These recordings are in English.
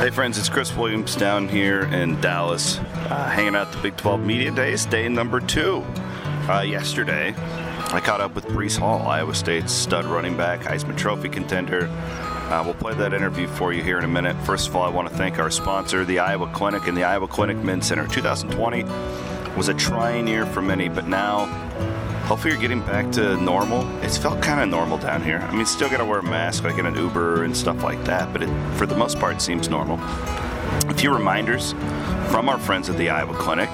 Hey, friends, it's Chris Williams down here in Dallas, uh, hanging out at the Big 12 Media Days, day number two. Uh, yesterday, I caught up with Breece Hall, Iowa State's stud running back, Heisman Trophy contender. Uh, we'll play that interview for you here in a minute. First of all, I want to thank our sponsor, the Iowa Clinic and the Iowa Clinic Men's Center. 2020 was a trying year for many, but now hopefully you're getting back to normal. It's felt kind of normal down here. I mean, still got to wear a mask like in an Uber and stuff like that, but it, for the most part, seems normal. A few reminders from our friends at the Iowa Clinic.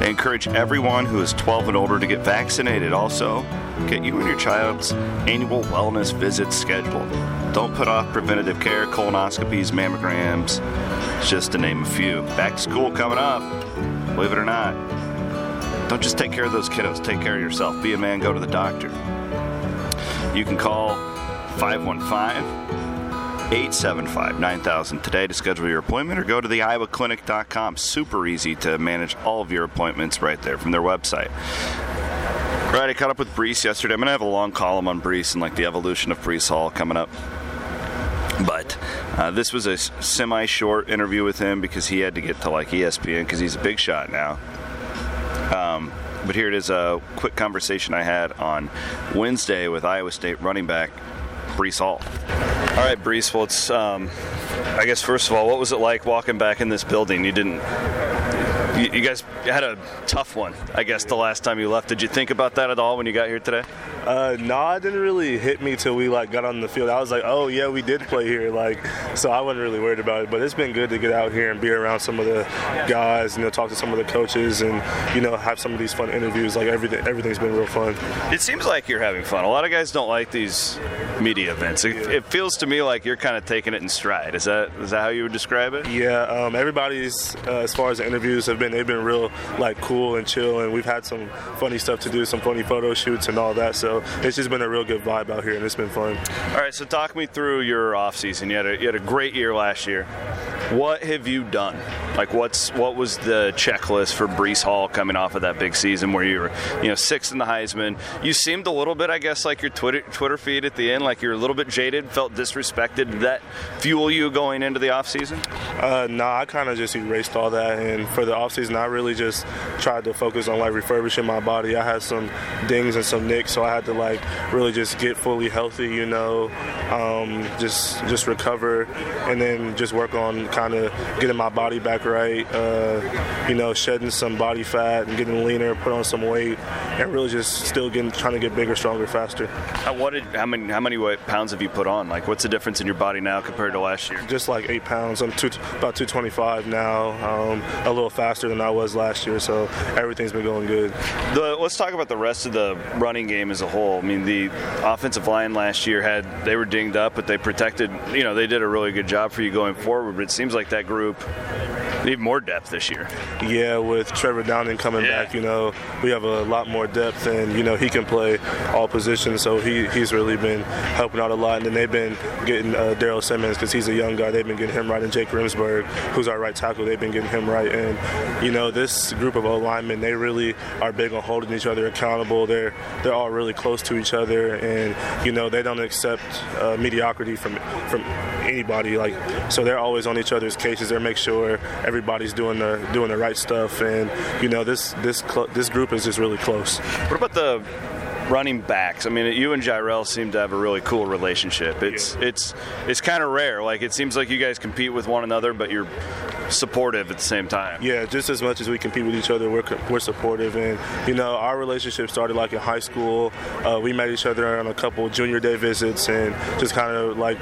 They encourage everyone who is 12 and older to get vaccinated. Also, get you and your child's annual wellness visit scheduled. Don't put off preventative care, colonoscopies, mammograms, just to name a few. Back to school coming up, believe it or not. Don't just take care of those kiddos, take care of yourself. Be a man, go to the doctor. You can call 515 875 9000 today to schedule your appointment or go to the iowaclinic.com. Super easy to manage all of your appointments right there from their website. Right, I caught up with Breece yesterday. I'm going to have a long column on Breece and like the evolution of Breece Hall coming up. But uh, this was a semi short interview with him because he had to get to like ESPN because he's a big shot now. But here it is a quick conversation I had on Wednesday with Iowa State running back Breece Hall. All right, Breece. Well, it's um, I guess first of all, what was it like walking back in this building? You didn't. You, you guys had a tough one, I guess, the last time you left. Did you think about that at all when you got here today? Uh, no, it didn't really hit me till we like got on the field. I was like, oh yeah, we did play here, like, so I wasn't really worried about it. But it's been good to get out here and be around some of the guys, you know, talk to some of the coaches, and you know, have some of these fun interviews. Like everything, everything's been real fun. It seems like you're having fun. A lot of guys don't like these media events. It, it feels to me like you're kind of taking it in stride. Is that is that how you would describe it? Yeah, um, everybody's uh, as far as the interviews have been, they've been real like cool and chill, and we've had some funny stuff to do, some funny photo shoots and all that. So it's just been a real good vibe out here, and it's been fun. All right, so talk me through your off season. You had a, you had a great year last year. What have you done? Like, what's what was the checklist for Breece Hall coming off of that big season where you were, you know, sixth in the Heisman? You seemed a little bit, I guess, like your Twitter Twitter feed at the end, like you're a little bit jaded, felt disrespected. Did that fuel you going into the off season? Uh, nah, I kind of just erased all that, and for the off season, I really just tried to focus on like refurbishing my body. I had some dings and some nicks, so I had to like really just get fully healthy, you know, um, just just recover, and then just work on kind of getting my body back right, uh, you know, shedding some body fat and getting leaner, put on some weight, and really just still getting trying to get bigger, stronger, faster. How, what did how many how many pounds have you put on? Like, what's the difference in your body now compared to last year? Just like eight pounds. I'm two, about 225 now, um, a little faster than I was last year, so everything's been going good. The, let's talk about the rest of the running game as a whole. I mean, the offensive line last year had they were dinged up, but they protected. You know, they did a really good job for you going forward. But it seems like that group need more depth this year. Yeah, with Trevor Downing coming Yeah. back, you know, we have a lot more depth, and you know he can play all positions, so he, he's really been helping out a lot. And then they've been getting uh, Darrell Simmons because he's a young guy. They've been getting him right, and Jake Remsburg, who's our right tackle, they've been getting him right. And you know, this group of O linemen, they really are big on holding each other accountable. They're they're all really close to each other, and you know they don't accept uh, mediocrity from from anybody. Like so, they're always on each other's cases. They make sure everybody's doing the doing the right stuff, and you know this this cl- this group is just really close. What about the running backs? I mean, you and Jirehl seem to have a really cool relationship. It's it's it's kind of rare. Like it seems like you guys compete with one another, but you're supportive at the same time. Yeah, just as much as we compete with each other, we're, we're supportive. And, you know, our relationship started like in high school. Uh, we met each other on a couple junior day visits and just kind of like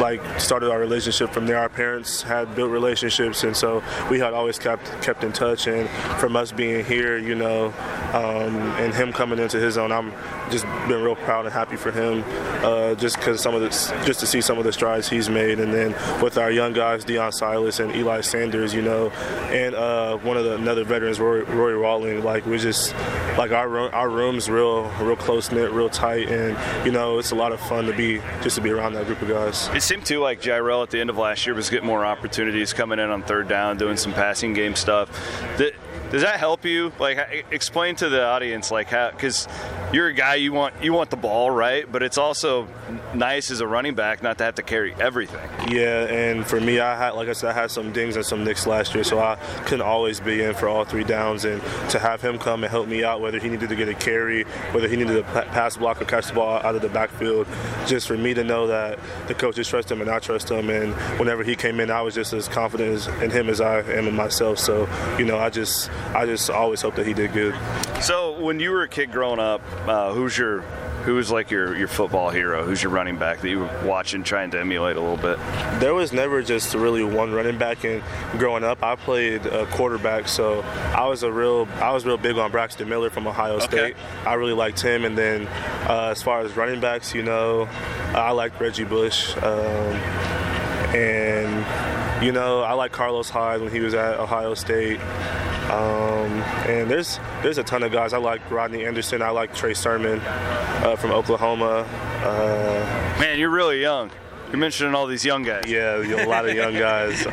like started our relationship from there. Our parents had built relationships, and so we had always kept kept in touch. And from us being here, you know, um, and him coming into his own, I'm just been real proud and happy for him. Uh, just because some of the just to see some of the strides he's made, and then with our young guys, Deon Silas and Eli Sanders, you know, and uh, one of the another veterans, Roy, Roy Walling. Like we just like our our room's real real close knit, real tight, and you know it's a lot of fun to be just to be around that group of guys. It seemed too like Jirehl at the end of last year was getting more opportunities coming in on third down, doing some passing game stuff. That, does that help you? Like, explain to the audience, like, how, because you're a guy you want you want the ball, right? But it's also nice as a running back not to have to carry everything. Yeah, and for me, I had like I said, I had some dings and some nicks last year, so I couldn't always be in for all three downs. And to have him come and help me out, whether he needed to get a carry, whether he needed to pass block or catch the ball out of the backfield, just for me to know that the coaches trust him and I trust him. And whenever he came in, I was just as confident in him as I am in myself. So you know, I just I just always hope that he did good. So when you were a kid growing up, uh, who's your who's like your, your football hero? Who's your running back that you were watching, trying to emulate a little bit? There was never just really one running back. And growing up, I played a quarterback, so I was a real I was real big on Braxton Miller from Ohio State. Okay. I really liked him. And then uh, as far as running backs, you know, I liked Reggie Bush. Um, and you know, I like Carlos Hyde when he was at Ohio State. Um, and there's there's a ton of guys. I like Rodney Anderson. I like Trey Sermon uh, from Oklahoma. Uh, Man, you're really young. You're mentioning all these young guys. Yeah, a lot of young guys. Um,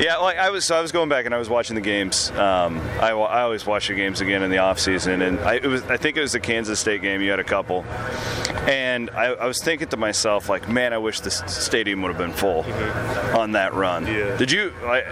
yeah, like I was, so I was going back and I was watching the games. Um, I, I always watch the games again in the off season, and I, it was, I think it was the Kansas State game. You had a couple, and I, I was thinking to myself, like, man, I wish this stadium would have been full mm-hmm. on that run. Yeah. Did you? Like,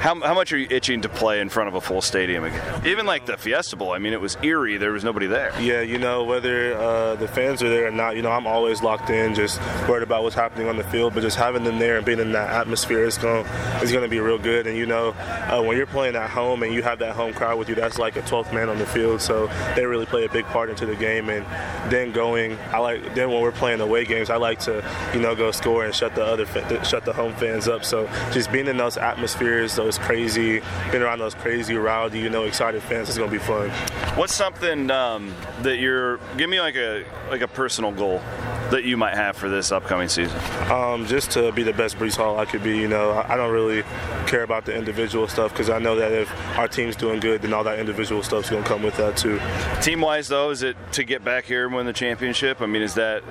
how, how much are you itching to play in front of a full stadium again? Even like the Fiesta Bowl, I mean, it was eerie. There was nobody there. Yeah, you know, whether uh, the fans are there or not, you know, I'm always locked in, just worried about what's happening on the field. But just having them there and being in that atmosphere is going is going to be real good. And you know, uh, when you're playing at home and you have that home crowd with you, that's like a 12th man on the field. So they really play a big part into the game. And then going, I like then when we're playing away games, I like to, you know, go score and shut the other shut the home fans up. So just being in those atmospheres, those crazy, Been around those crazy, rowdy, you know, excited fans going to be fun. What's something um, that you're? Give me like a like a personal goal that you might have for this upcoming season? Um, just to be the best Breece Hall I could be. You know, I don't really care about the individual stuff because I know that if our team's doing good, then all that individual stuff's going to come with that too. Team wise, though, is it to get back here and win the championship? I mean, is that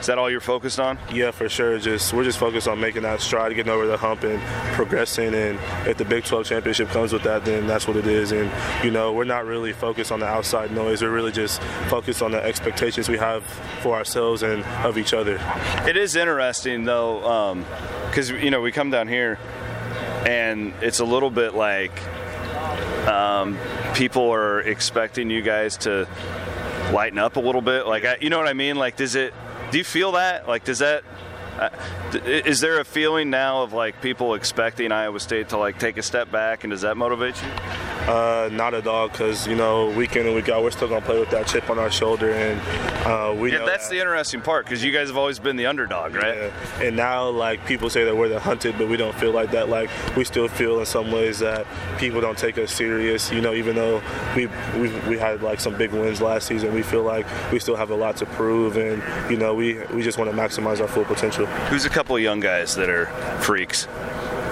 is that all you're focused on? Yeah, for sure. Just we're just focused on making that stride, getting over the hump, and progressing. And if the Big 12 championship comes with that, then that's what it is. And you know, we're not really focused on the outside noise. We're really just focused on the expectations we have for ourselves and of each other. It is interesting though, because um, you know we come down here, and it's a little bit like um, people are expecting you guys to lighten up a little bit. Like, I, you know what I mean? Like, does it? Do you feel that? Like, does that? Uh, is there a feeling now of like people expecting Iowa State to like take a step back, and does that motivate you? Uh, not at all, because you know, week in and week out, we're still gonna play with that chip on our shoulder, and uh, we. Yeah, that's that. the interesting part, because you guys have always been the underdog, right? Yeah. And now, like people say that we're the hunted, but we don't feel like that. Like we still feel in some ways that people don't take us serious. You know, even though we we we had like some big wins last season, we feel like we still have a lot to prove, and you know, we we just want to maximize our full potential. Who's a couple of young guys that are freaks?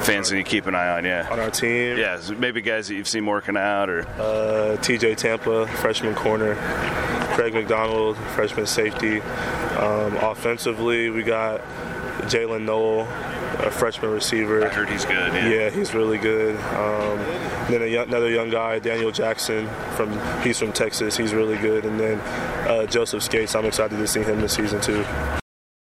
fans that you keep an eye on, yeah. On our team? Yeah, maybe guys that you've seen working out or. Uh, TJ Tampa, freshman corner. Craig McDonald, freshman safety. Um, offensively, we got Jaylin Noel, a freshman receiver. I heard he's good. Yeah, yeah he's really good. Um, then young, another young guy, Daniel Jackson, from he's from Texas. He's really good. And then uh, Joseph Scates. I'm excited to see him this season too.